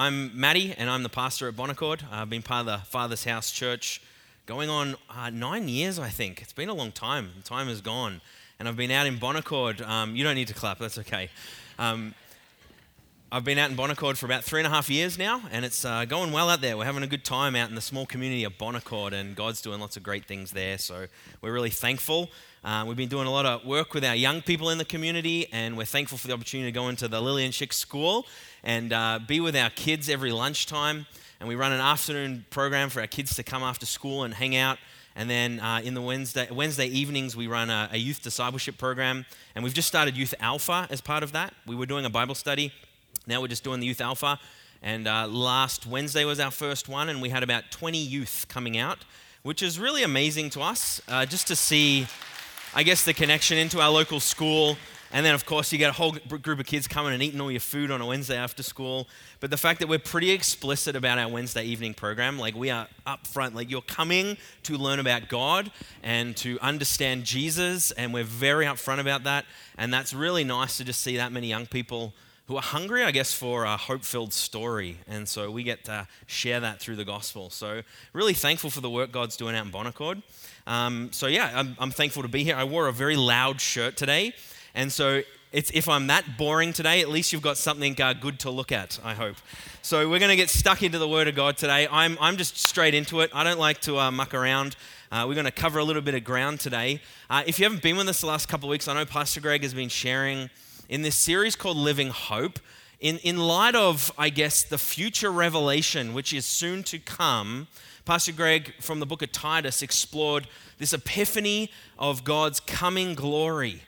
I'm Matty, and I'm the pastor at Bon Accord. I've been part of the Father's House Church going on uh, nine years, I think. It's been a long time. Time has gone. And I've been out in Bon Accord. Um, you don't need to clap, that's okay. Um, I've been out in Bon Accord for about three and a half years now, and it's uh, going well out there. We're having a good time out in the small community of Bon Accord, and God's doing lots of great things there. So we're really thankful. Uh, we've been doing a lot of work with our young people in the community, and we're thankful for the opportunity to go into the Lillian Schick School and uh, be with our kids every lunchtime. And we run an afternoon program for our kids to come after school and hang out. And then uh, in the Wednesday, Wednesday evenings, we run a, a youth discipleship program. And we've just started Youth Alpha as part of that. We were doing a Bible study now we're just doing the Youth Alpha. And uh, last Wednesday was our first one, and we had about 20 youth coming out, which is really amazing to us uh, just to see, I guess, the connection into our local school. And then, of course, you get a whole group of kids coming and eating all your food on a Wednesday after school. But the fact that we're pretty explicit about our Wednesday evening program, like we are upfront, like you're coming to learn about God and to understand Jesus, and we're very upfront about that. And that's really nice to just see that many young people who are hungry, I guess, for a hope filled story. And so we get to share that through the gospel. So, really thankful for the work God's doing out in Bon Accord. Um, so, yeah, I'm, I'm thankful to be here. I wore a very loud shirt today. And so, if I'm that boring today, at least you've got something uh, good to look at, I hope. So, we're going to get stuck into the Word of God today. I'm, I'm just straight into it. I don't like to uh, muck around. Uh, we're going to cover a little bit of ground today. Uh, if you haven't been with us the last couple of weeks, I know Pastor Greg has been sharing in this series called Living Hope. In, in light of, I guess, the future revelation which is soon to come, Pastor Greg from the book of Titus explored this epiphany of God's coming glory.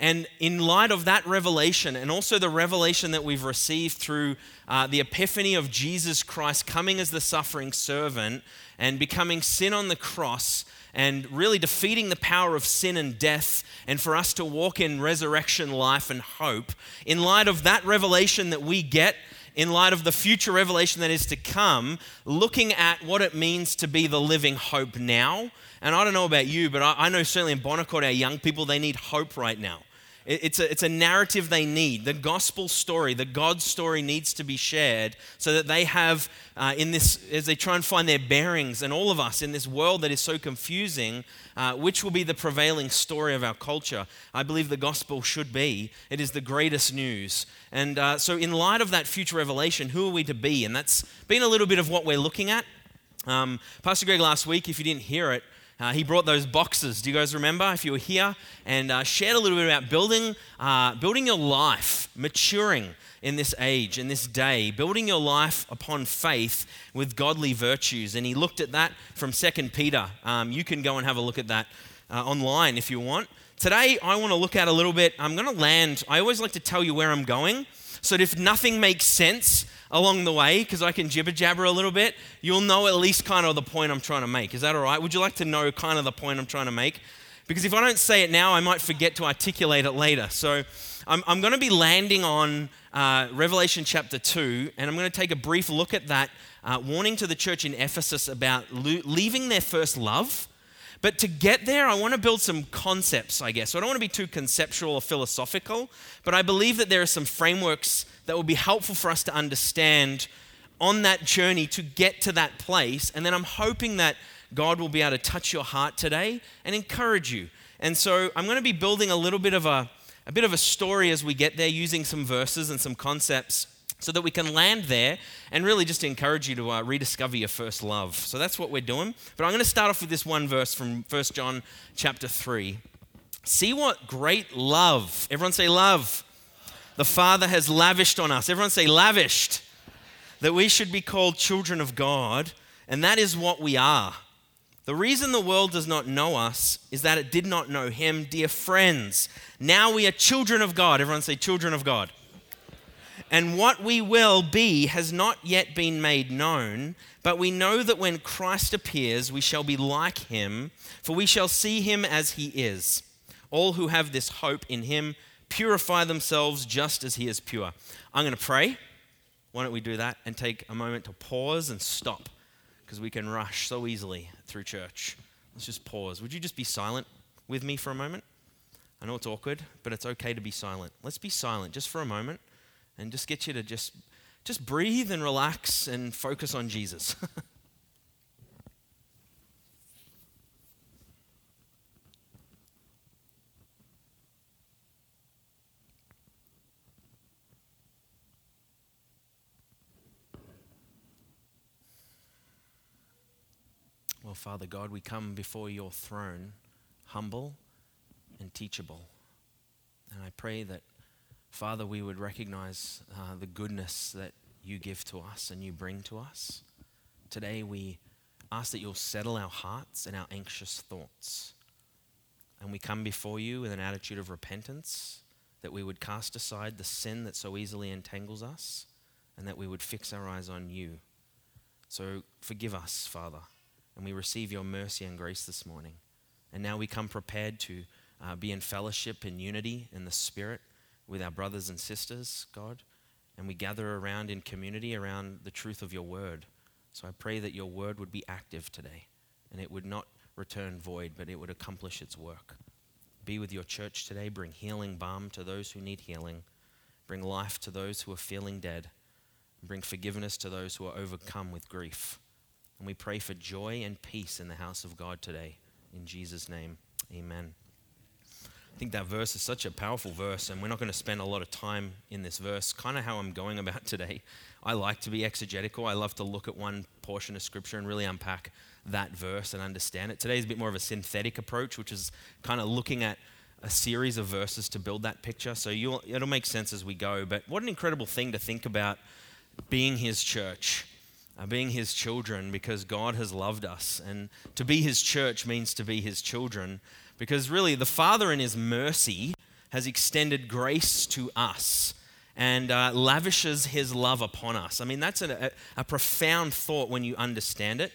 And in light of that revelation, and also the revelation that we've received through uh, the epiphany of Jesus Christ coming as the suffering servant and becoming sin on the cross, and really defeating the power of sin and death, and for us to walk in resurrection life and hope, in light of that revelation that we get, in light of the future revelation that is to come, looking at what it means to be the living hope now. And I don't know about you, but I, know certainly in Bon Accord, our young people, they need hope right now. It's a, it's a narrative they need. The gospel story, the God story needs to be shared so that they have, uh, in this, as they try and find their bearings, and all of us in this world that is so confusing, uh, which will be the prevailing story of our culture. I believe the gospel should be. It is the greatest news. And uh, so, in light of that future revelation, who are we to be? And that's been a little bit of what we're looking at. Um, Pastor Greg last week, if you didn't hear it, uh, he brought those boxes. Do you guys remember if you were here? And uh, shared a little bit about building, uh, building your life, maturing in this age, in this day, building your life upon faith with godly virtues. And he looked at that from Second Peter. Um, you can go and have a look at that uh, online if you want. Today, I want to look at a little bit. I'm going to land. I always like to tell you where I'm going. So that if nothing makes sense, along the way, because I can jibber jabber a little bit, you'll know at least kind of the point I'm trying to make. Is that all right? Would you like to know kind of the point I'm trying to make? Because if I don't say it now, I might forget to articulate it later. So I'm, I'm going to be landing on uh, Revelation chapter 2, and I'm going to take a brief look at that uh, warning to the church in Ephesus about lo- leaving their first love. But to get there, I want to build some concepts, I guess. So I don't want to be too conceptual or philosophical, but I believe that there are some frameworks that will be helpful for us to understand on that journey to get to that place. And then I'm hoping that God will be able to touch your heart today and encourage you. And so I'm going to be building a little bit of a, a bit of a story as we get there using some verses and some concepts so that we can land there and really just encourage you to uh, rediscover your first love. So that's what we're doing. But I'm going to start off with this one verse from 1 John chapter 3. See what great love. Everyone say love the Father has lavished on us. Everyone say, lavished. That we should be called children of God, and that is what we are. The reason the world does not know us is that it did not know Him, dear friends. Now we are children of God. Everyone say, children of God. And what we will be has not yet been made known, but we know that when Christ appears, we shall be like Him, for we shall see Him as He is. All who have this hope in Him purify themselves just as He is pure. I'm going to pray. Why don't we do that and take a moment to pause and stop? Because we can rush so easily through church. Let's just pause. Would you just be silent with me for a moment? I know it's awkward, but it's okay to be silent. Let's be silent just for a moment and just get you to just just breathe and relax and focus on Jesus. Well, Father God, we come before your throne humble and teachable. And I pray that, Father, we would recognize uh, the goodness that you give to us and you bring to us. Today, we ask that you'll settle our hearts and our anxious thoughts. And we come before you with an attitude of repentance, that we would cast aside the sin that so easily entangles us, and that we would fix our eyes on you. So forgive us, Father and we receive your mercy and grace this morning. And now we come prepared to uh, be in fellowship in unity in the Spirit with our brothers and sisters, God. And we gather around in community around the truth of your word. So I pray that your word would be active today and it would not return void, but it would accomplish its work. Be with your church today. Bring healing balm to those who need healing. Bring life to those who are feeling dead. Bring forgiveness to those who are overcome with grief. And we pray for joy and peace in the house of God today. In Jesus' name, amen. I think that verse is such a powerful verse, and we're not going to spend a lot of time in this verse. Kind of how I'm going about today. I like to be exegetical. I love to look at one portion of Scripture and really unpack that verse and understand it. Today is a bit more of a synthetic approach, which is kind of looking at a series of verses to build that picture. So it'll make sense as we go. But what an incredible thing to think about being His church being his children because God has loved us. And to be his church means to be his children because really the Father, in his mercy, has extended grace to us and uh, lavishes his love upon us. I mean, that's a, a, a profound thought when you understand it.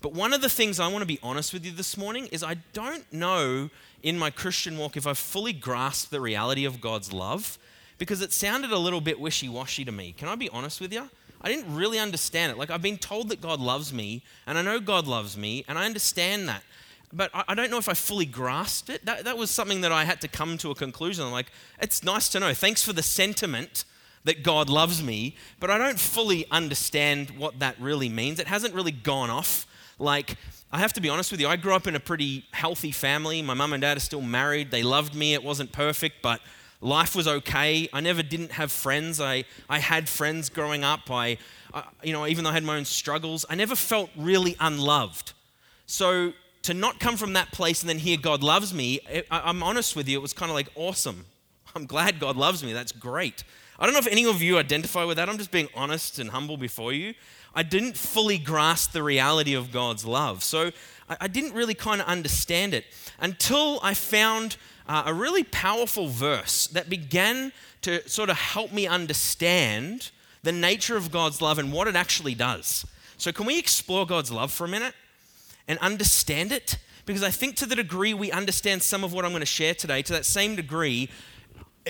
But one of the things I want to be honest with you this morning is I don't know in my Christian walk if I've fully grasped the reality of God's love because it sounded a little bit wishy washy to me. Can I be honest with you? I didn't really understand it. Like, I've been told that God loves me, and I know God loves me, and I understand that. But I, I don't know if I fully grasped it. That, that was something that I had to come to a conclusion. I'm like, it's nice to know. Thanks for the sentiment that God loves me, but I don't fully understand what that really means. It hasn't really gone off. Like, I have to be honest with you, I grew up in a pretty healthy family. My mum and dad are still married. They loved me. It wasn't perfect, but life was okay. I never didn't have friends. I, I had friends growing up. I, I, you know, even though I had my own struggles, I never felt really unloved. So to not come from that place and then hear God loves me, I, I'm honest with you, it was kind of like awesome. I'm glad God loves me. That's great. I don't know if any of you identify with that. I'm just being honest and humble before you. I didn't fully grasp the reality of God's love. So I, I didn't really kind of understand it until I found uh, a really powerful verse that began to sort of help me understand the nature of God's love and what it actually does. So, can we explore God's love for a minute and understand it? Because I think to the degree we understand some of what I'm going to share today, to that same degree,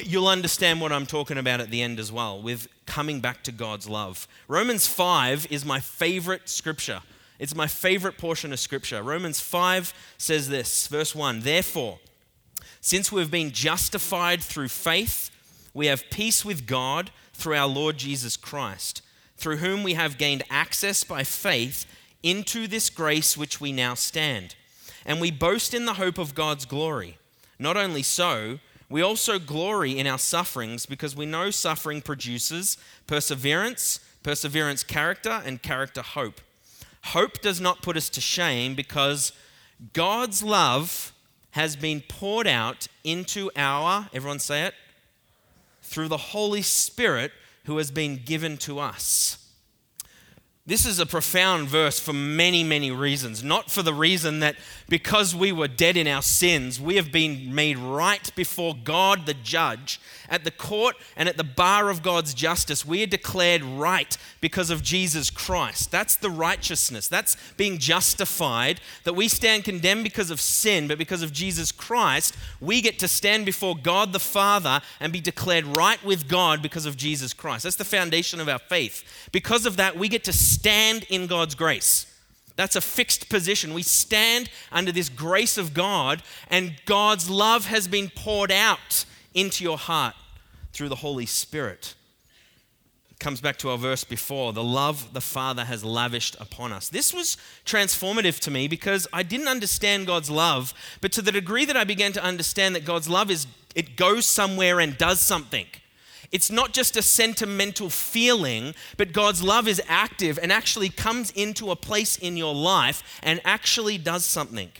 you'll understand what I'm talking about at the end as well, with coming back to God's love. Romans 5 is my favorite scripture. It's my favorite portion of scripture. Romans 5 says this, verse 1 Therefore, since we've been justified through faith, we have peace with God through our Lord Jesus Christ, through whom we have gained access by faith into this grace which we now stand. And we boast in the hope of God's glory. Not only so, we also glory in our sufferings because we know suffering produces perseverance, perseverance, character, and character, hope. Hope does not put us to shame because God's love has been poured out into our, everyone say it, through the Holy Spirit who has been given to us. This is a profound verse for many, many reasons. Not for the reason that because we were dead in our sins, we have been made right before God the judge. At the court and at the bar of God's justice, we are declared right because of Jesus Christ. That's the righteousness. That's being justified. That we stand condemned because of sin, but because of Jesus Christ, we get to stand before God the Father and be declared right with God because of Jesus Christ. That's the foundation of our faith. Because of that, we get to stand in God's grace. That's a fixed position. We stand under this grace of God, and God's love has been poured out into your heart through the Holy Spirit. comes back to our verse before the love the Father has lavished upon us. This was transformative to me because I didn't understand God's love, but to the degree that I began to understand that God's love is it goes somewhere and does something. It's not just a sentimental feeling, but God's love is active and actually comes into a place in your life and actually does something.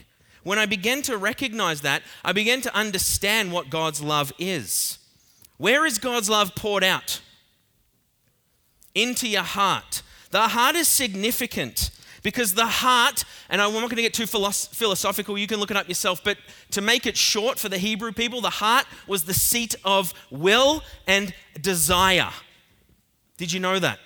When I began to recognize that, I began to understand what God's love is. Where is God's love poured out? Into your heart. The heart is significant because the heart, and I'm not going to get too philosophical, you can look it up yourself, but to make it short for the Hebrew people, the heart was the seat of will and desire. Did you know that?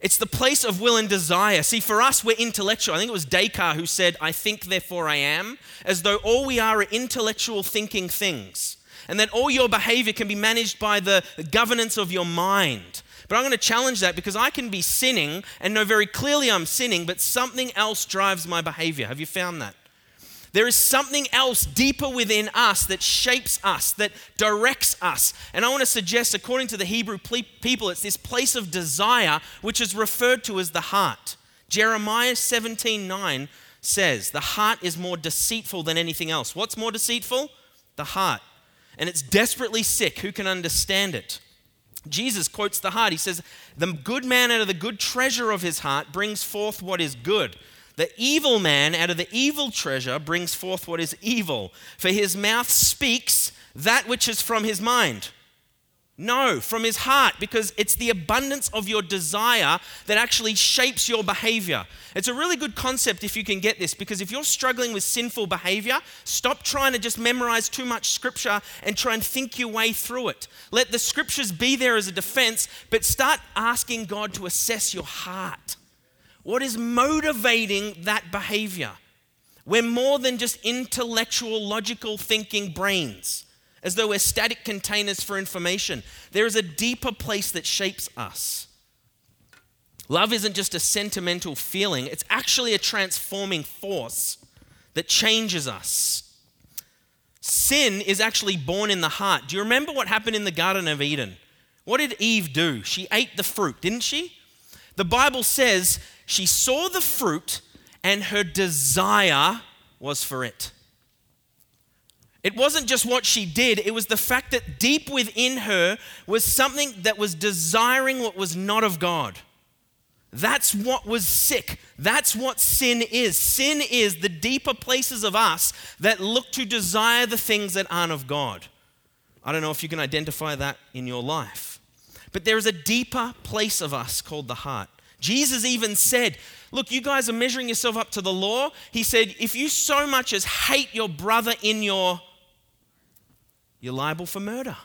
It's the place of will and desire. See, for us, we're intellectual. I think it was Descartes who said, I think, therefore I am, as though all we are are intellectual thinking things, and that all your behavior can be managed by the governance of your mind. But I'm going to challenge that because I can be sinning and know very clearly I'm sinning, but something else drives my behavior. Have you found that? There is something else deeper within us that shapes us, that directs us. And I want to suggest, according to the Hebrew people, it's this place of desire which is referred to as the heart. Jeremiah 17 9 says, The heart is more deceitful than anything else. What's more deceitful? The heart. And it's desperately sick. Who can understand it? Jesus quotes the heart. He says, The good man out of the good treasure of his heart brings forth what is good. The evil man out of the evil treasure brings forth what is evil. For his mouth speaks that which is from his mind. No, from his heart, because it's the abundance of your desire that actually shapes your behavior. It's a really good concept if you can get this, because if you're struggling with sinful behavior, stop trying to just memorize too much scripture and try and think your way through it. Let the scriptures be there as a defense, but start asking God to assess your heart. What is motivating that behavior? We're more than just intellectual, logical thinking brains as though we're static containers for information. There is a deeper place that shapes us. Love isn't just a sentimental feeling, it's actually a transforming force that changes us. Sin is actually born in the heart. Do you remember what happened in the Garden of Eden? What did Eve do? She ate the fruit, didn't she? The Bible says she saw the fruit and her desire was for it. It wasn't just what she did, it was the fact that deep within her was something that was desiring what was not of God. That's what was sick. That's what sin is. Sin is the deeper places of us that look to desire the things that aren't of God. I don't know if you can identify that in your life. But there is a deeper place of us called the heart. Jesus even said, Look, you guys are measuring yourself up to the law. He said, If you so much as hate your brother in your you're liable for murder.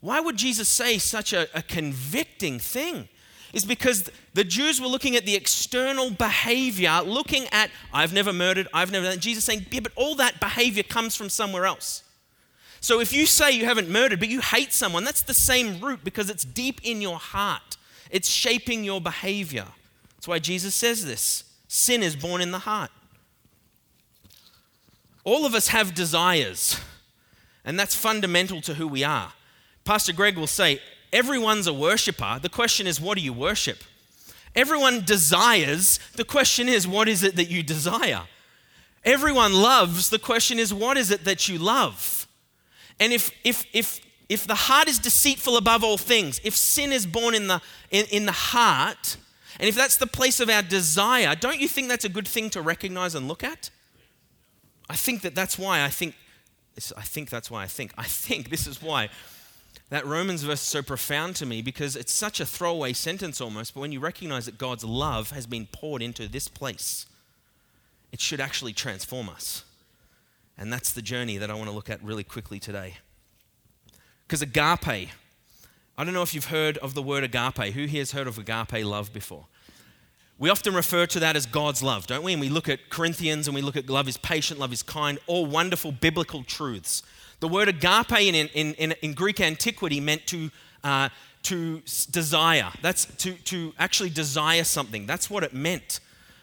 Why would Jesus say such a, a convicting thing? Is because the Jews were looking at the external behavior, looking at, I've never murdered, I've never done. Jesus saying, yeah, but all that behavior comes from somewhere else. So if you say you haven't murdered, but you hate someone, that's the same root because it's deep in your heart. It's shaping your behavior. That's why Jesus says this sin is born in the heart. All of us have desires. And that's fundamental to who we are. Pastor Greg will say, everyone's a worshiper. The question is, what do you worship? Everyone desires. The question is, what is it that you desire? Everyone loves. The question is, what is it that you love? And if, if, if, if the heart is deceitful above all things, if sin is born in the, in, in the heart, and if that's the place of our desire, don't you think that's a good thing to recognize and look at? I think that that's why I think I think that's why I think. I think this is why that Romans verse is so profound to me because it's such a throwaway sentence almost, but when you recognize that God's love has been poured into this place, it should actually transform us. And that's the journey that I want to look at really quickly today. Because agape, I don't know if you've heard of the word agape. Who here has heard of agape love before? We often refer to that as God's love, don't we? And we look at Corinthians and we look at love is patient, love is kind, all wonderful biblical truths. The word agape in, in, in, in Greek antiquity meant to, uh, to desire. That's to, to actually desire something. That's what it meant.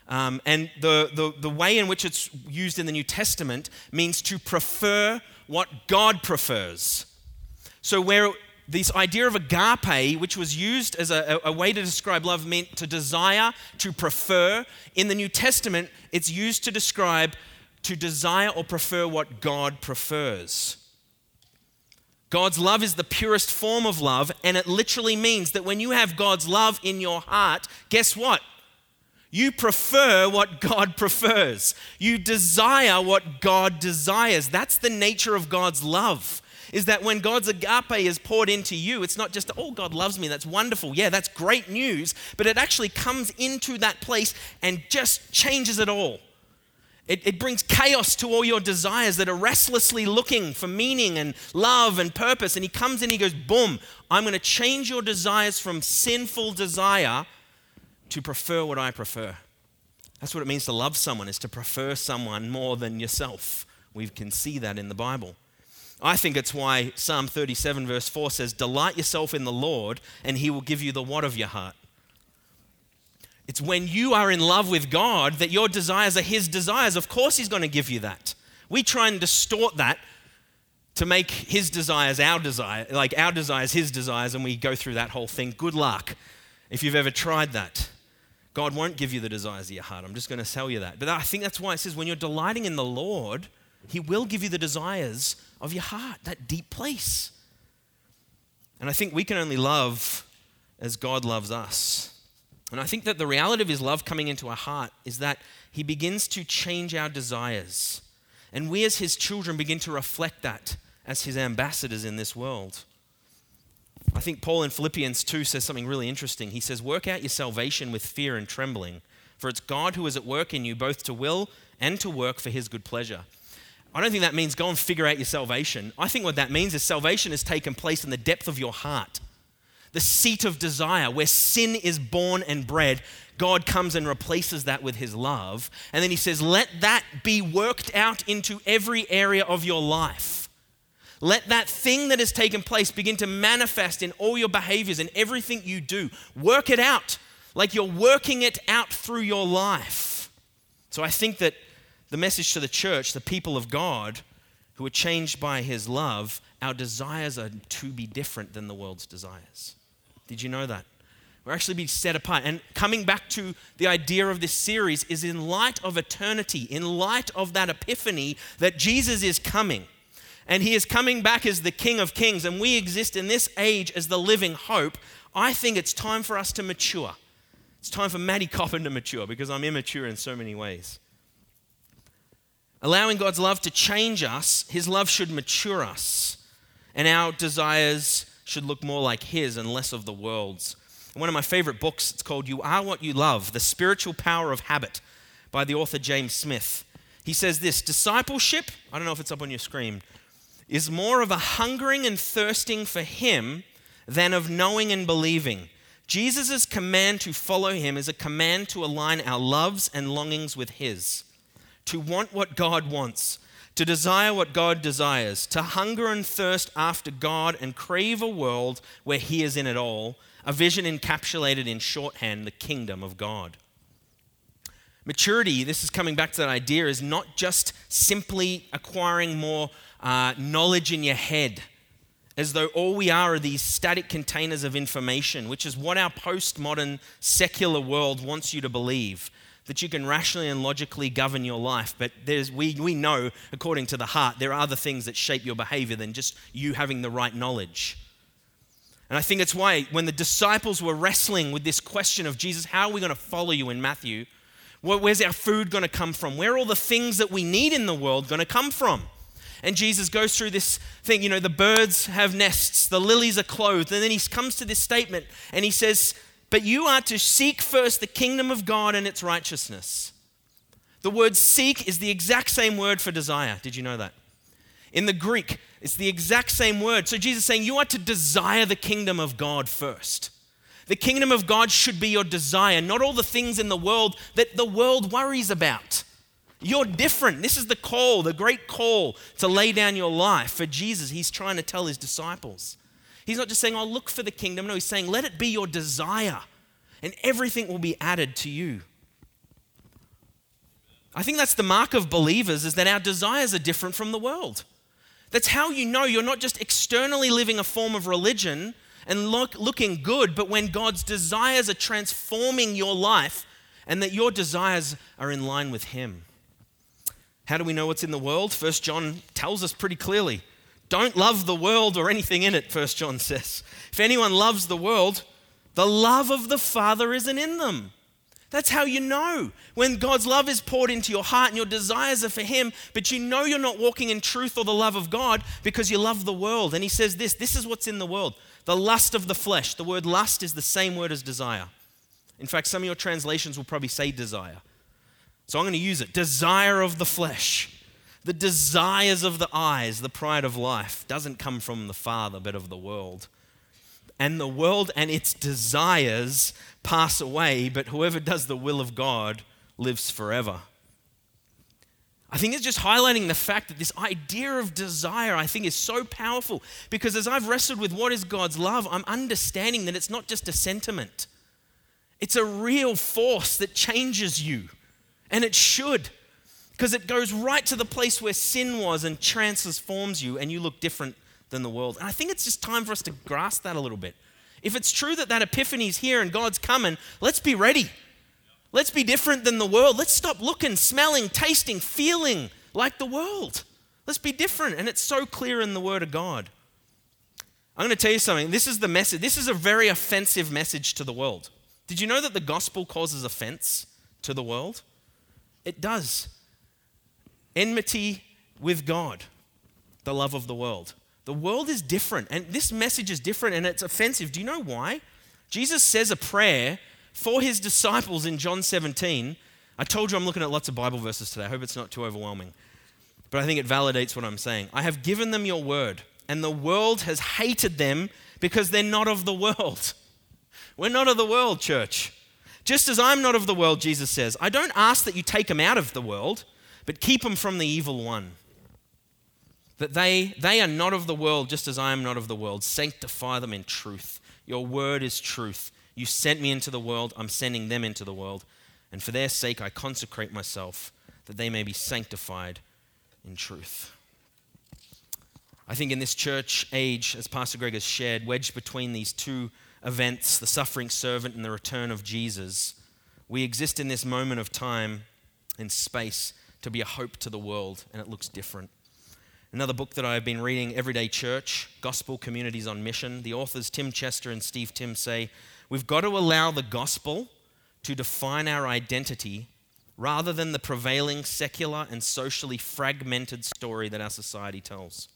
Um, and the, the, the way in which it's used in the New Testament means to prefer what God prefers. So, where this idea of agape, which was used as a, a, way to describe love, meant to desire, to prefer. In the New Testament, it's used to describe to desire or prefer what God prefers. God's love is the purest form of love, and it literally means that when you have God's love in your heart, guess what? You prefer what God prefers. You desire what God desires. That's the nature of God's love. Is that when God's agape is poured into you, it's not just, oh, God loves me, that's wonderful. Yeah, that's great news. But it actually comes into that place and just changes it all. It, it, brings chaos to all your desires that are restlessly looking for meaning and love and purpose. And he comes in, he goes, boom, I'm going to change your desires from sinful desire to prefer what I prefer. That's what it means to love someone, is to prefer someone more than yourself. We can see that in the Bible. I think it's why Psalm 37, verse 4 says, Delight yourself in the Lord, and he will give you the what of your heart. It's when you are in love with God that your desires are His desires. Of course, He's going to give you that. We try and distort that to make His desires our desire, like our desires His desires, and we go through that whole thing. Good luck if you've ever tried that. God won't give you the desires of your heart. I'm just going to tell you that. But I think that's why it says when you're delighting in the Lord, He will give you the desires of your heart, that deep place. And I think we can only love as God loves us. And I think that the reality of his love coming into our heart is that he begins to change our desires. And we, as his children, begin to reflect that as his ambassadors in this world. I think Paul in Philippians 2 says something really interesting. He says, Work out your salvation with fear and trembling, for it's God who is at work in you, both to will and to work for his good pleasure. I don't think that means go and figure out your salvation. I think what that means is salvation has taken place in the depth of your heart the seat of desire, where sin is born and bred, God comes and replaces that with his love. And then he says, Let that be worked out into every area of your life. Let that thing that has taken place begin to manifest in all your behaviors and everything you do. Work it out like you're working it out through your life. So I think that the message to the church, the people of God who are changed by his love, our desires are to be different than the world's desires. Did you know that? We're actually being set apart. And coming back to the idea of this series is in light of eternity, in light of that epiphany that Jesus is coming. And he is coming back as the King of Kings, and we exist in this age as the living hope. I think it's time for us to mature. It's time for Matty Coppin to mature because I'm immature in so many ways. Allowing God's love to change us, His love should mature us, and our desires should look more like His and less of the world's. one of my favorite books, it's called You Are What You Love The Spiritual Power of Habit by the author James Smith. He says this discipleship, I don't know if it's up on your screen, is more of a hungering and thirsting for Him than of knowing and believing. Jesus' command to follow Him is a command to align our loves and longings with His, to want what God wants to desire what God desires, to hunger and thirst after God and crave a world where He is in it all, a vision encapsulated in shorthand, the kingdom of God. Maturity, this is coming back to that idea, is not just simply acquiring more uh, knowledge in your head, as though all we are are these static containers of information, which is what our postmodern secular world wants you to believe that you can rationally and logically govern your life. But there's, we, we know, according to the heart, there are other things that shape your behavior than just you having the right knowledge. And I think it's why when the disciples were wrestling with this question of Jesus, how are we going to follow you in Matthew? Where's our food going to come from? Where are all the things that we need in the world going to come from? And Jesus goes through this thing, you know, the birds have nests, the lilies are clothed. And then he comes to this statement and he says, but you are to seek first the kingdom of God and its righteousness. The word seek is the exact same word for desire. Did you know that? In the Greek, it's the exact same word. So Jesus is saying you are to desire the kingdom of God first. The kingdom of God should be your desire, not all the things in the world that the world worries about. You're different. This is the call, the great call to lay down your life for Jesus. He's trying to tell his disciples. He's not just saying, I'll look for the kingdom. No, he's saying, let it be your desire, and everything will be added to you. I think that's the mark of believers is that our desires are different from the world. That's how you know you're not just externally living a form of religion and look, looking good, but when God's desires are transforming your life and that your desires are in line with Him. How do we know what's in the world? First John tells us pretty clearly. Don't love the world or anything in it, First John says. If anyone loves the world, the love of the Father isn't in them. That's how you know when God's love is poured into your heart and your desires are for Him, but you know you're not walking in truth or the love of God because you love the world. And He says this this is what's in the world the lust of the flesh. The word lust is the same word as desire. In fact, some of your translations will probably say desire. So I'm going to use it desire of the flesh. The desires of the eyes, the pride of life, doesn't come from the Father, but of the world. And the world and its desires pass away, but whoever does the will of God lives forever. I think it's just highlighting the fact that this idea of desire, I think, is so powerful because as I've wrestled with what is God's love, I'm understanding that it's not just a sentiment, it's a real force that changes you. And it should because it goes right to the place where sin was and transforms you and you look different than the world. And I think it's just time for us to grasp that a little bit. If it's true that that epiphany is here and God's coming, let's be ready. Let's be different than the world. Let's stop looking, smelling, tasting, feeling like the world. Let's be different. And it's so clear in the Word of God. I'm going to tell you something. This is the message. This is a very offensive message to the world. Did you know that the gospel causes offense to the world? It does. Enmity with God, the love of the world. The world is different, and this message is different, and it's offensive. Do you know why? Jesus says a prayer for his disciples in John 17. I told you I'm looking at lots of Bible verses today. I hope it's not too overwhelming. But I think it validates what I'm saying. I have given them your word, and the world has hated them because they're not of the world. We're not of the world, church. Just as I'm not of the world, Jesus says, I don't ask that you take them out of the world, but keep them from the evil one. That they, they are not of the world, just as I am not of the world. Sanctify them in truth. Your word is truth. You sent me into the world, I'm sending them into the world. And for their sake, I consecrate myself, that they may be sanctified in truth. I think in this church age, as Pastor Greg has shared, wedged between these two events, the suffering servant and the return of Jesus, we exist in this moment of time and space to be a hope to the world, and it looks different. Another book that I've been reading, Everyday Church Gospel Communities on Mission. The authors, Tim Chester and Steve Timmis say we've got to allow the gospel to define our identity rather than the prevailing secular and socially fragmented story that our society tells.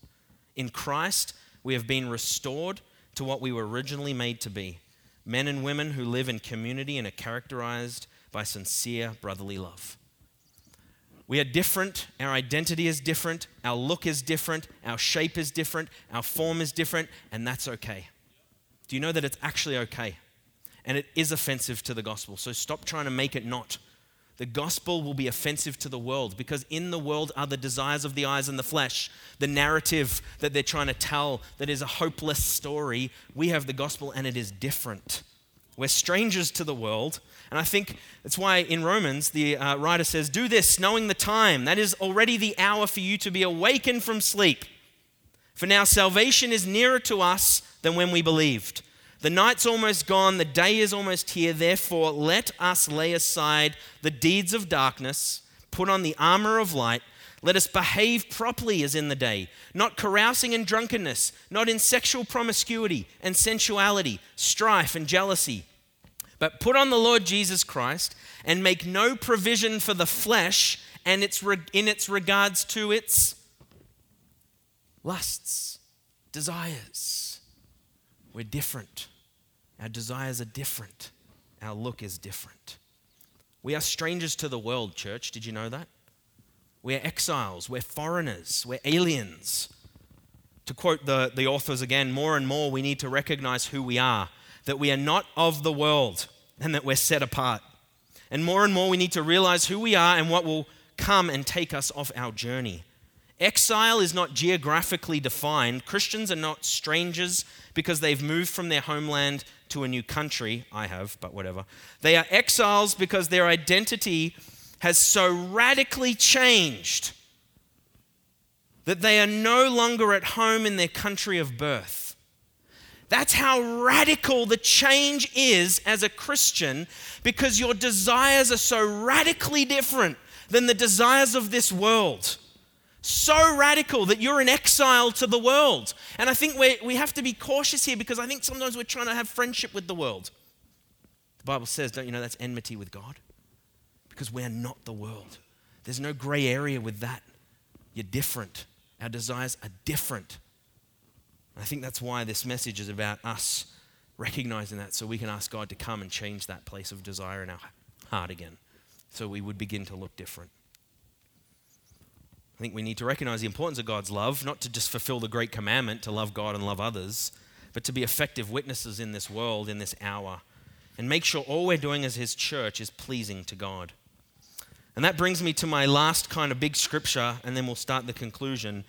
In Christ, we have been restored to what we were originally made to be men and women who live in community and are characterized by sincere brotherly love. We are different. Our identity is different. Our look is different. Our shape is different. Our form is different. And that's okay. Do you know that it's actually okay? And it is offensive to the gospel. So stop trying to make it not. The gospel will be offensive to the world because in the world are the desires of the eyes and the flesh, the narrative that they're trying to tell that is a hopeless story. We have the gospel and it is different. We're strangers to the world. And I think that's why in Romans, the uh, writer says, Do this, knowing the time. That is already the hour for you to be awakened from sleep. For now salvation is nearer to us than when we believed. The night's almost gone, the day is almost here. Therefore, let us lay aside the deeds of darkness, put on the armor of light. Let us behave properly as in the day, not carousing and drunkenness, not in sexual promiscuity and sensuality, strife and jealousy. But put on the Lord Jesus Christ and make no provision for the flesh and its in its regards to its lusts, desires. We're different. Our desires are different. Our look is different. We are strangers to the world, church. Did you know that? We're exiles, we're foreigners, we're aliens. To quote the, the authors again, more and more we need to recognize who we are, that we are not of the world and that we're set apart. And more and more we need to realize who we are and what will come and take us off our journey. Exile is not geographically defined. Christians are not strangers because they've moved from their homeland to a new country. I have, but whatever. They are exiles because their identity has so radically changed that they are no longer at home in their country of birth. That's how radical the change is as a Christian because your desires are so radically different than the desires of this world. So radical that you're in exile to the world. And I think we we have to be cautious here because I think sometimes we're trying to have friendship with the world. The Bible says, don't you know, that's enmity with God? Because we're not the world. There's no gray area with that. You're different. Our desires are different. I think that's why this message is about us recognizing that so we can ask God to come and change that place of desire in our heart again so we would begin to look different. I think we need to recognize the importance of God's love, not to just fulfill the great commandment to love God and love others, but to be effective witnesses in this world, in this hour, and make sure all we're doing as His church is pleasing to God. And that brings me to my last kind of big scripture, and then we'll start the conclusion.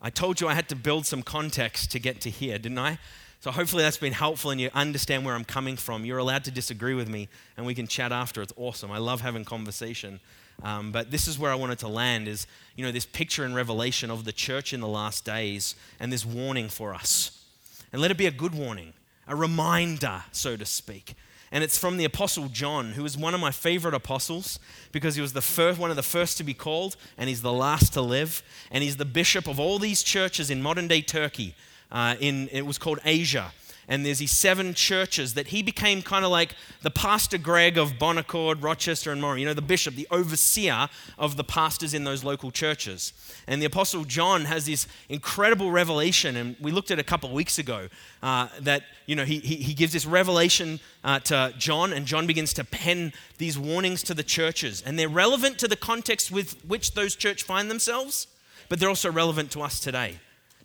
I told you I had to build some context to get to here, didn't I? So hopefully that's been helpful and you understand where I'm coming from. You're allowed to disagree with me and we can chat after. It's awesome. I love having conversation. Um, but this is where I wanted to land is, you know, this picture in Revelation of the church in the last days and this warning for us. And let it be a good warning, a reminder, so to speak. And it's from the Apostle John, who is one of my favorite apostles because he was the first, one of the first to be called and he's the last to live. And he's the bishop of all these churches in modern day Turkey uh, in, it was called Asia. And there's these seven churches that he became kind of like the Pastor Greg of Bon Accord, Rochester, and Moray. You know, the bishop, the overseer of the pastors in those local churches. And the Apostle John has this incredible revelation, and we looked at a couple of weeks ago uh, that, you know, he, he, he, gives this revelation uh, to John, and John begins to pen these warnings to the churches. And they're relevant to the context with which those church find themselves, but they're also relevant to us today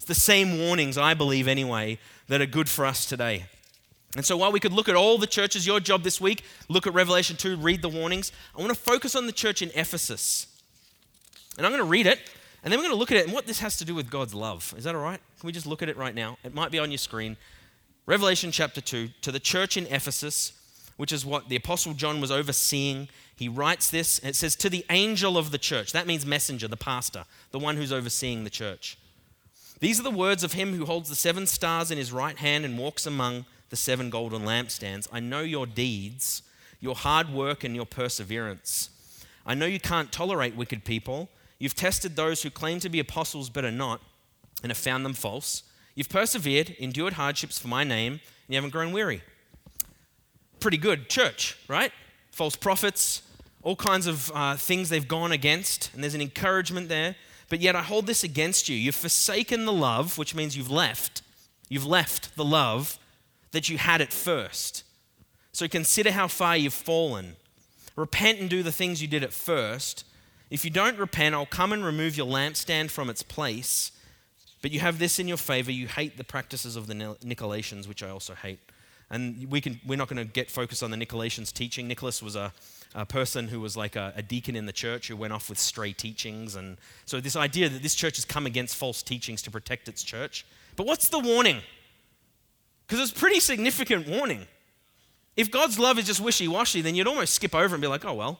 the same warnings, I believe anyway, that are good for us today. And so while we could look at all the churches, your job this week, look at Revelation 2, read the warnings, I want to focus on the church in Ephesus. And I'm going to read it, and then we're going to look at it and what this has to do with God's love. Is that all right? Can we just look at it right now? It might be on your screen. Revelation chapter 2, to the church in Ephesus, which is what the Apostle John was overseeing. He writes this, and it says, To the angel of the church. That means messenger, the pastor, the one who's overseeing the church. These are the words of him who holds the seven stars in his right hand and walks among the seven golden lampstands. I know your deeds, your hard work, and your perseverance. I know you can't tolerate wicked people. You've tested those who claim to be apostles but are not, and have found them false. You've persevered, endured hardships for my name, and you haven't grown weary. Pretty good church, right? False prophets, all kinds of uh, things they've gone against, and there's an encouragement there. But yet I hold this against you. You've forsaken the love, which means you've left. You've left the love that you had at first. So consider how far you've fallen. Repent and do the things you did at first. If you don't repent, I'll come and remove your lampstand from its place. But you have this in your favor you hate the practices of the Nicolaitans, which I also hate. And we can, we're not going to get focused on the Nicolaitans teaching. Nicholas was a a person who was like a, a, deacon in the church who went off with stray teachings. And so, this idea that this church has come against false teachings to protect its church. But what's the warning? Because it's a pretty significant warning. If God's love is just wishy washy, then you'd almost skip over and be like, oh, well.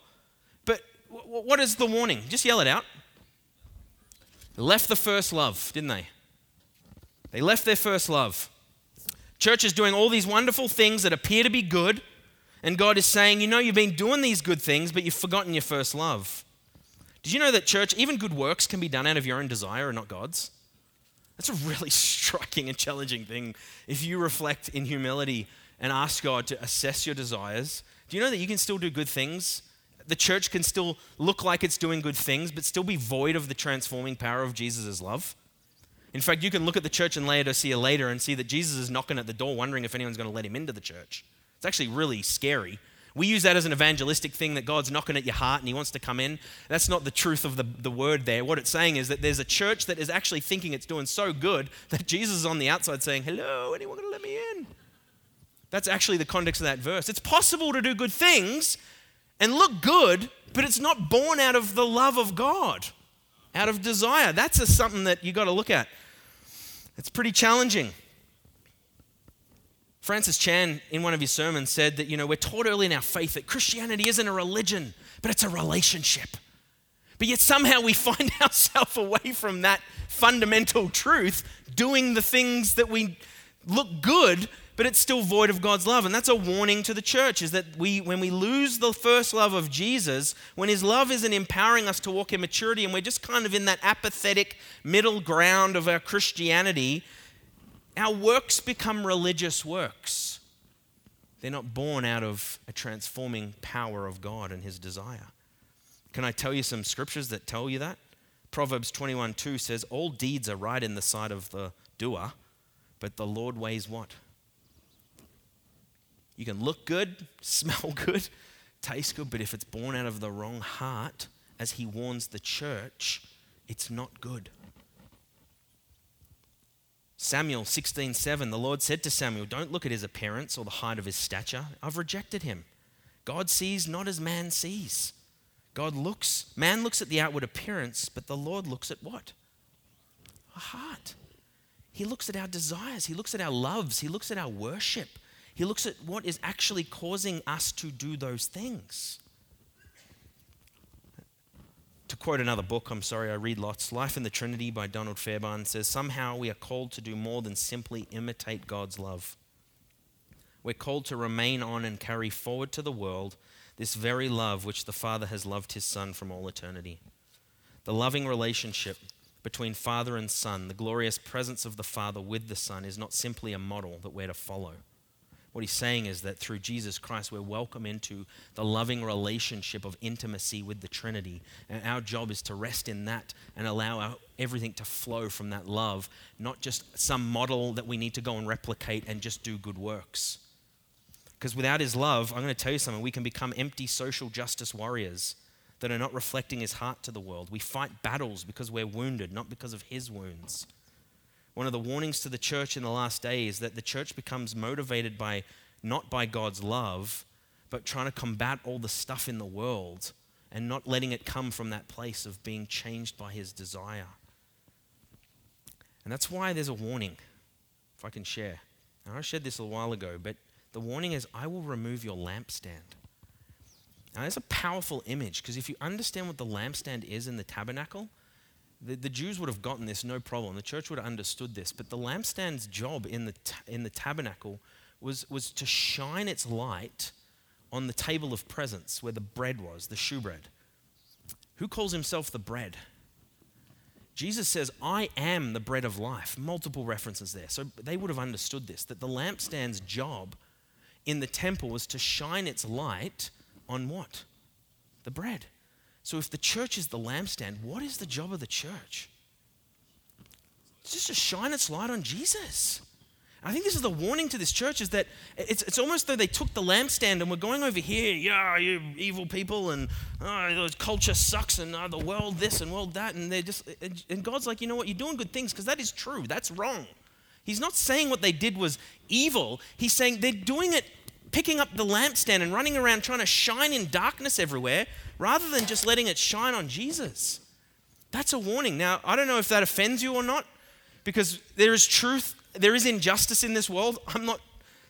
But w- what is the warning? Just yell it out. They left the first love, didn't they? They left their first love. Church is doing all these wonderful things that appear to be good and God is saying, You know, you've been doing these good things, but you've forgotten your first love. Did you know that, church, even good works can be done out of your own desire and not God's? That's a really striking and challenging thing. If you reflect in humility and ask God to assess your desires, do you know that you can still do good things? The church can still look like it's doing good things, but still be void of the transforming power of Jesus' love? In fact, you can look at the church in Laodicea later and see that Jesus is knocking at the door, wondering if anyone's going to let him into the church. It's actually really scary. We use that as an evangelistic thing that God's knocking at your heart and He wants to come in. That's not the truth of the, the word there. What it's saying is that there's a church that is actually thinking it's doing so good that Jesus is on the outside saying, Hello, anyone going to let me in? That's actually the context of that verse. It's possible to do good things and look good, but it's not born out of the love of God, out of desire. That's a, something that you got to look at. It's pretty challenging. Francis Chan, in one of his sermons, said that, you know, we're taught early in our faith that Christianity isn't a religion, but it's a relationship. But yet somehow we find ourselves away from that fundamental truth, doing the things that we look good, but it's still void of God's love. And that's a warning to the church is that we when we lose the first love of Jesus, when his love isn't empowering us to walk in maturity and we're just kind of in that apathetic middle ground of our Christianity, our works become religious works. They're not born out of a transforming power of God and his desire. Can I tell you some scriptures that tell you that? Proverbs 21 2 says, All deeds are right in the sight of the doer, but the Lord weighs what? You can look good, smell good, taste good, but if it's born out of the wrong heart, as he warns the church, it's not good. Samuel 16:7 the Lord said to Samuel, "Don't look at his appearance or the height of his stature. I've rejected him. God sees not as man sees. God looks, man looks at the outward appearance, but the Lord looks at what? A heart. He looks at our desires, he looks at our loves, he looks at our worship. He looks at what is actually causing us to do those things. To quote another book, I'm sorry, I read lots. Life in the Trinity by Donald Fairbairn says, Somehow we are called to do more than simply imitate God's love. We're called to remain on and carry forward to the world this very love which the Father has loved his Son from all eternity. The loving relationship between Father and Son, the glorious presence of the Father with the Son, is not simply a model that we're to follow. What he's saying is that through Jesus Christ, we're welcome into the loving relationship of intimacy with the Trinity. And our job is to rest in that and allow our, everything to flow from that love, not just some model that we need to go and replicate and just do good works. Because without his love, I'm going to tell you something, we can become empty social justice warriors that are not reflecting his heart to the world. We fight battles because we're wounded, not because of his wounds. One of the warnings to the church in the last days is that the church becomes motivated by not by God's love, but trying to combat all the stuff in the world and not letting it come from that place of being changed by his desire. And that's why there's a warning, if I can share. Now, I shared this a while ago, but the warning is I will remove your lampstand. Now, that's a powerful image because if you understand what the lampstand is in the tabernacle, the, the Jews would have gotten this no problem. The church would have understood this. But the lampstand's job in the, in the tabernacle was, was to shine its light on the table of presence where the bread was, the shewbread. Who calls himself the bread? Jesus says, I am the bread of life. Multiple references there. So they would have understood this that the lampstand's job in the temple was to shine its light on what? The bread. So if the church is the lampstand, what is the job of the church? It's just to shine its light on Jesus. I think this is the warning to this church is that it's, it's almost though they took the lampstand and we're going over here, yeah, you evil people, and oh, culture sucks, and oh, the world this and world that, and they're just, and God's like, you know what, you're doing good things because that is true. That's wrong. He's not saying what they did was evil. He's saying they're doing it, picking up the lampstand and running around trying to shine in darkness everywhere rather than just letting it shine on Jesus. That's a warning. Now, I don't know if that offends you or not, because there is truth, there is injustice in this world. I'm not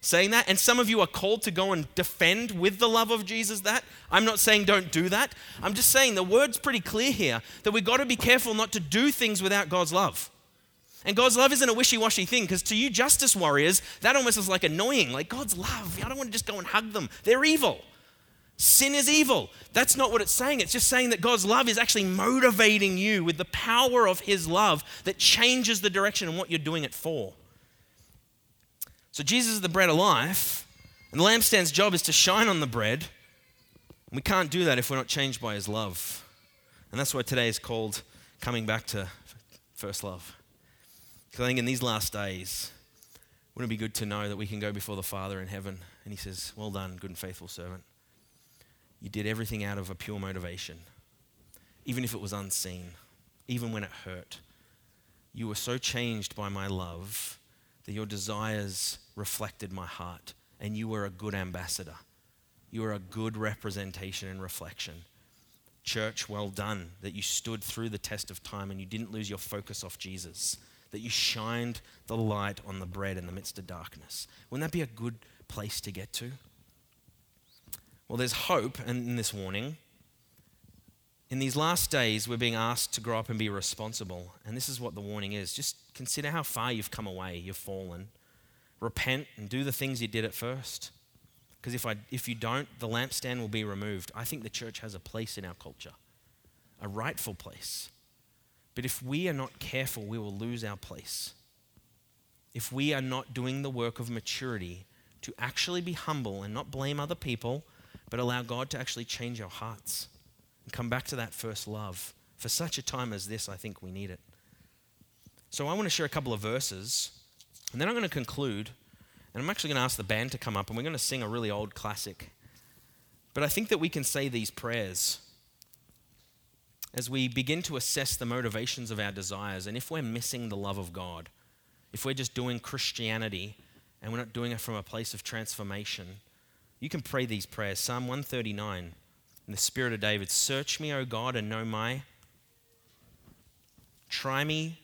saying that. And some of you are called to go and defend with the love of Jesus that. I'm not saying don't do that. I'm just saying the word's pretty clear here that we've got to be careful not to do things without God's love. And God's love isn't a wishy washy thing because to you, justice warriors, that almost is like annoying. Like, God's love, I don't want to just go and hug them. They're evil. Sin is evil. That's not what it's saying. It's just saying that God's love is actually motivating you with the power of His love that changes the direction and what you're doing it for. So, Jesus is the bread of life, and the lampstand's job is to shine on the bread. We can't do that if we're not changed by His love. And that's why today is called coming back to first love. Because I think in these last days, wouldn't it be good to know that we can go before the Father in heaven and He says, Well done, good and faithful servant. You did everything out of a pure motivation, even if it was unseen, even when it hurt. You were so changed by my love that your desires reflected my heart, and you were a good ambassador. You were a good representation and reflection. Church, well done that you stood through the test of time and you didn't lose your focus off Jesus, that you shined the light on the bread in the midst of darkness. Wouldn't that be a good place to get to? Well, there's hope in this warning In these last days, we're being asked to grow up and be responsible. And this is what the warning is. Just consider how far you've come away, you've fallen. Repent and do the things you did at first. Because if, I, if you don't, the lampstand will be removed. I think the church has a place in our culture, a rightful place. But if we are not careful, we will lose our place. If we are not doing the work of maturity to actually be humble and not blame other people, but allow God to actually change our hearts and come back to that first love. For such a time as this, I think we need it. So I want to share a couple of verses, and then I'm going to conclude. And I'm actually going to ask the band to come up, and we're going to sing a really old classic. But I think that we can say these prayers as we begin to assess the motivations of our desires, and if we're missing the love of God, if we're just doing Christianity and we're not doing it from a place of transformation, you can pray these prayers. Psalm 139, in the Spirit of David Search me, O God, and know my. Try me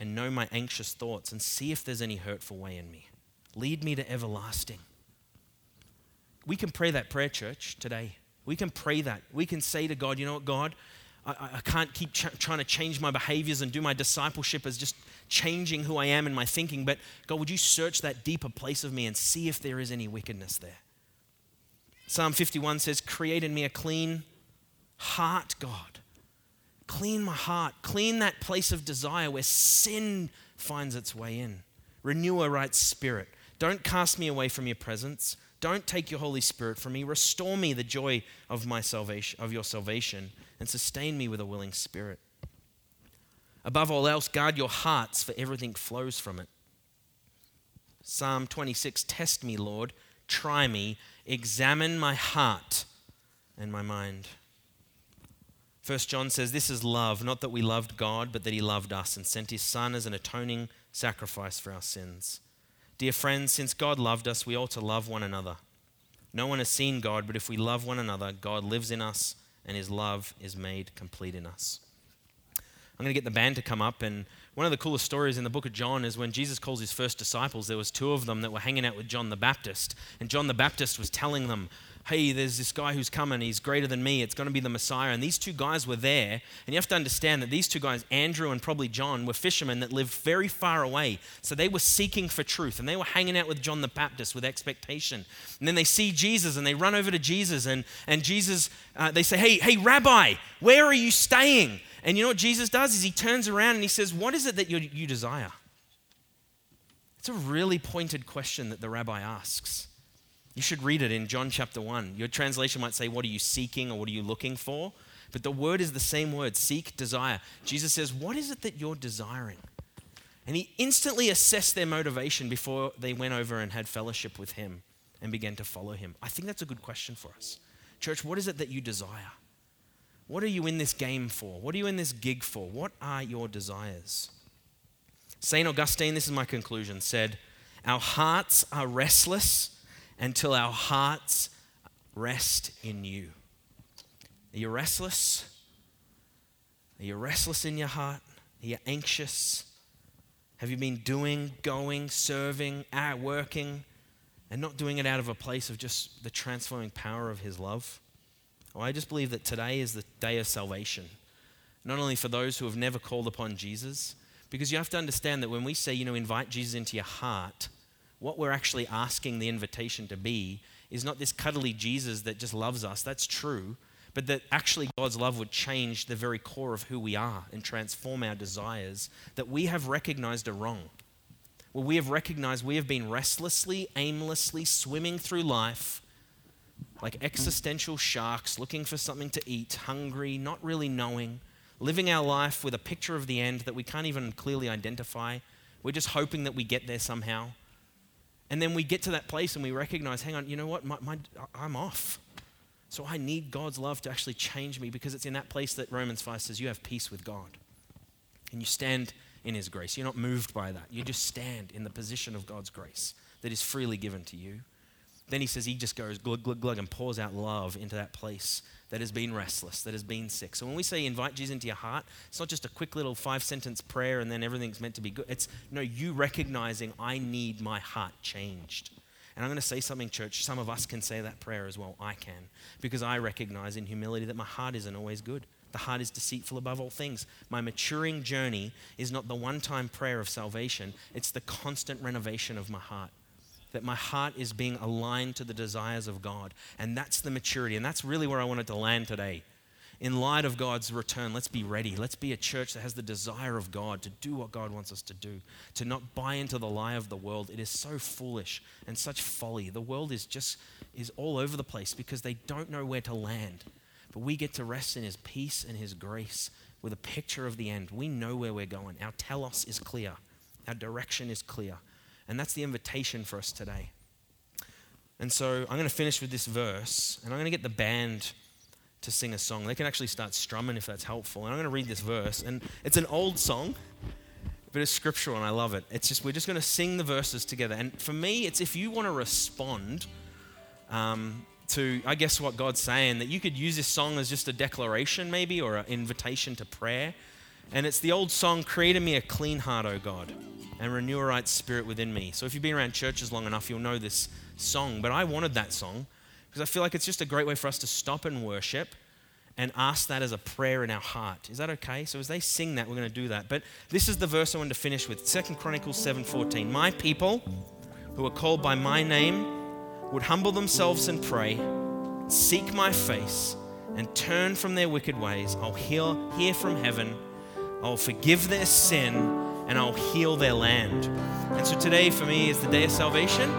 and know my anxious thoughts, and see if there's any hurtful way in me. Lead me to everlasting. We can pray that prayer, church, today. We can pray that. We can say to God, you know what, God, I, I can't keep ch- trying to change my behaviors and do my discipleship as just changing who I am in my thinking. But God, would you search that deeper place of me and see if there is any wickedness there? Psalm 51 says, Create in me a clean heart, God. Clean my heart. Clean that place of desire where sin finds its way in. Renew a right spirit. Don't cast me away from your presence. Don't take your Holy Spirit from me. Restore me the joy of my salvation, of your salvation, and sustain me with a willing spirit. Above all else, guard your hearts, for everything flows from it. Psalm 26 Test me, Lord, try me, examine my heart and my mind. First John says, This is love, not that we loved God, but that he loved us and sent his Son as an atoning sacrifice for our sins. Dear friends, since God loved us, we ought to love one another. No one has seen God, but if we love one another, God lives in us and his love is made complete in us. I'm going to get the band to come up and one of the coolest stories in the book of John is when Jesus calls his first disciples there was two of them that were hanging out with John the Baptist and John the Baptist was telling them hey, there's this guy who's coming, he's greater than me, it's going to be the Messiah. And these two guys were there. And you have to understand that these two guys, Andrew and probably John, were fishermen that lived very far away. So they were seeking for truth and they were hanging out with John the Baptist with expectation. And then they see Jesus and they run over to Jesus and, and Jesus, uh, they say, hey, hey, Rabbi, where are you staying? And you know what Jesus does is he turns around and he says, What is it that you, you desire? It's a really pointed question that the rabbi asks. You should read it in John chapter 1. Your translation might say, What are you seeking or what are you looking for? But the word is the same word seek, desire. Jesus says, What is it that you're desiring? And he instantly assessed their motivation before they went over and had fellowship with him and began to follow him. I think that's a good question for us. Church, what is it that you desire? What are you in this game for? What are you in this gig for? What are your desires? St. Augustine, this is my conclusion, said, Our hearts are restless until our hearts rest in you. Are you restless? Are you restless in your heart? Are you anxious? Have you been doing, going, serving, working, and not doing it out of a place of just the transforming power of His love? Well, I just believe that today is the day of salvation, not only for those who have never called upon Jesus, because you have to understand that when we say, you know, invite Jesus into your heart, what we're actually asking the invitation to be is not this cuddly Jesus that just loves us. That's true. But that actually God's love would change the very core of who we are and transform our desires that we have recognized are wrong. Well, we have recognized we have been restlessly, aimlessly swimming through life like existential sharks looking for something to eat, hungry, not really knowing, living our life with a picture of the end that we can't even clearly identify. We're just hoping that we get there somehow. And then we get to that place and we recognize, hang on, you know what? My, my, I'm off. So I need God's love to actually change me because it's in that place that Romans 5 says you have peace with God. And you stand in His grace. You're not moved by that. You just stand in the position of God's grace that is freely given to you. Then he says he just goes glug, glug, glug and pours out love into that place that has been restless, that has been sick. So when we say invite Jesus into your heart, it's not just a quick little five sentence prayer and then everything's meant to be good. It's no, you recognizing I need my heart changed. And I'm going to say something, church. Some of us can say that prayer as well. I can. Because I recognize in humility that my heart isn't always good. The heart is deceitful above all things. My maturing journey is not the one time prayer of salvation, it's the constant renovation of my heart. That my heart is being aligned to the desires of God. And that's the maturity. And that's really where I wanted to land today in light of God's return, let's be ready. Let's be a church that has the desire of God to do what God wants us to do, to not buy into the lie of the world. It is so foolish and such folly. The world is just is all over the place because they don't know where to land. But we get to rest in his peace and his grace with a picture of the end. We know where we're going. Our telos is clear. Our direction is clear. And that's the invitation for us today. And so I'm going to finish with this verse, and I'm going to get the band to sing a song. They can actually start strumming if that's helpful. And I'm going to read this verse. And it's an old song, but it's scriptural and I love it. It's just, we're just going to sing the verses together. And for me, it's if you want to respond um, to, I guess, what God's saying, that you could use this song as just a declaration, maybe, or an invitation to prayer. And it's the old song, Create in me a clean heart, O God, and renew a right spirit within me. So if you've been around churches long enough, you'll know this song. But I wanted that song because I feel like it's just a great way for us to stop and worship and ask that as a prayer in our heart. Is that okay? So as they sing that, we're going to do that. But this is the verse I wanted to finish with. Second Chronicles 7:14. My people who are called by my name would humble themselves and pray, seek my face, and turn from their wicked ways. I'll hear, hear from heaven. I'll forgive their sin and I'll heal their land. And so today for me is the day of salvation.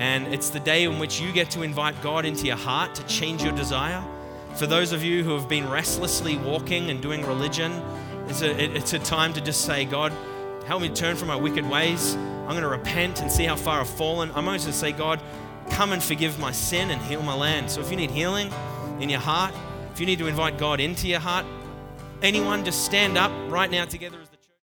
And it's the day in which you get to invite God into your heart to change your desire. For those of you who have been restlessly walking and doing religion, it's a, it's a time to just say, God, help me turn from my wicked ways. I'm going to repent and see how far I've fallen. I'm going to say, God, come and forgive my sin and heal my land. So if you need healing in your heart, if you need to invite God into your heart, anyone, just stand up right now together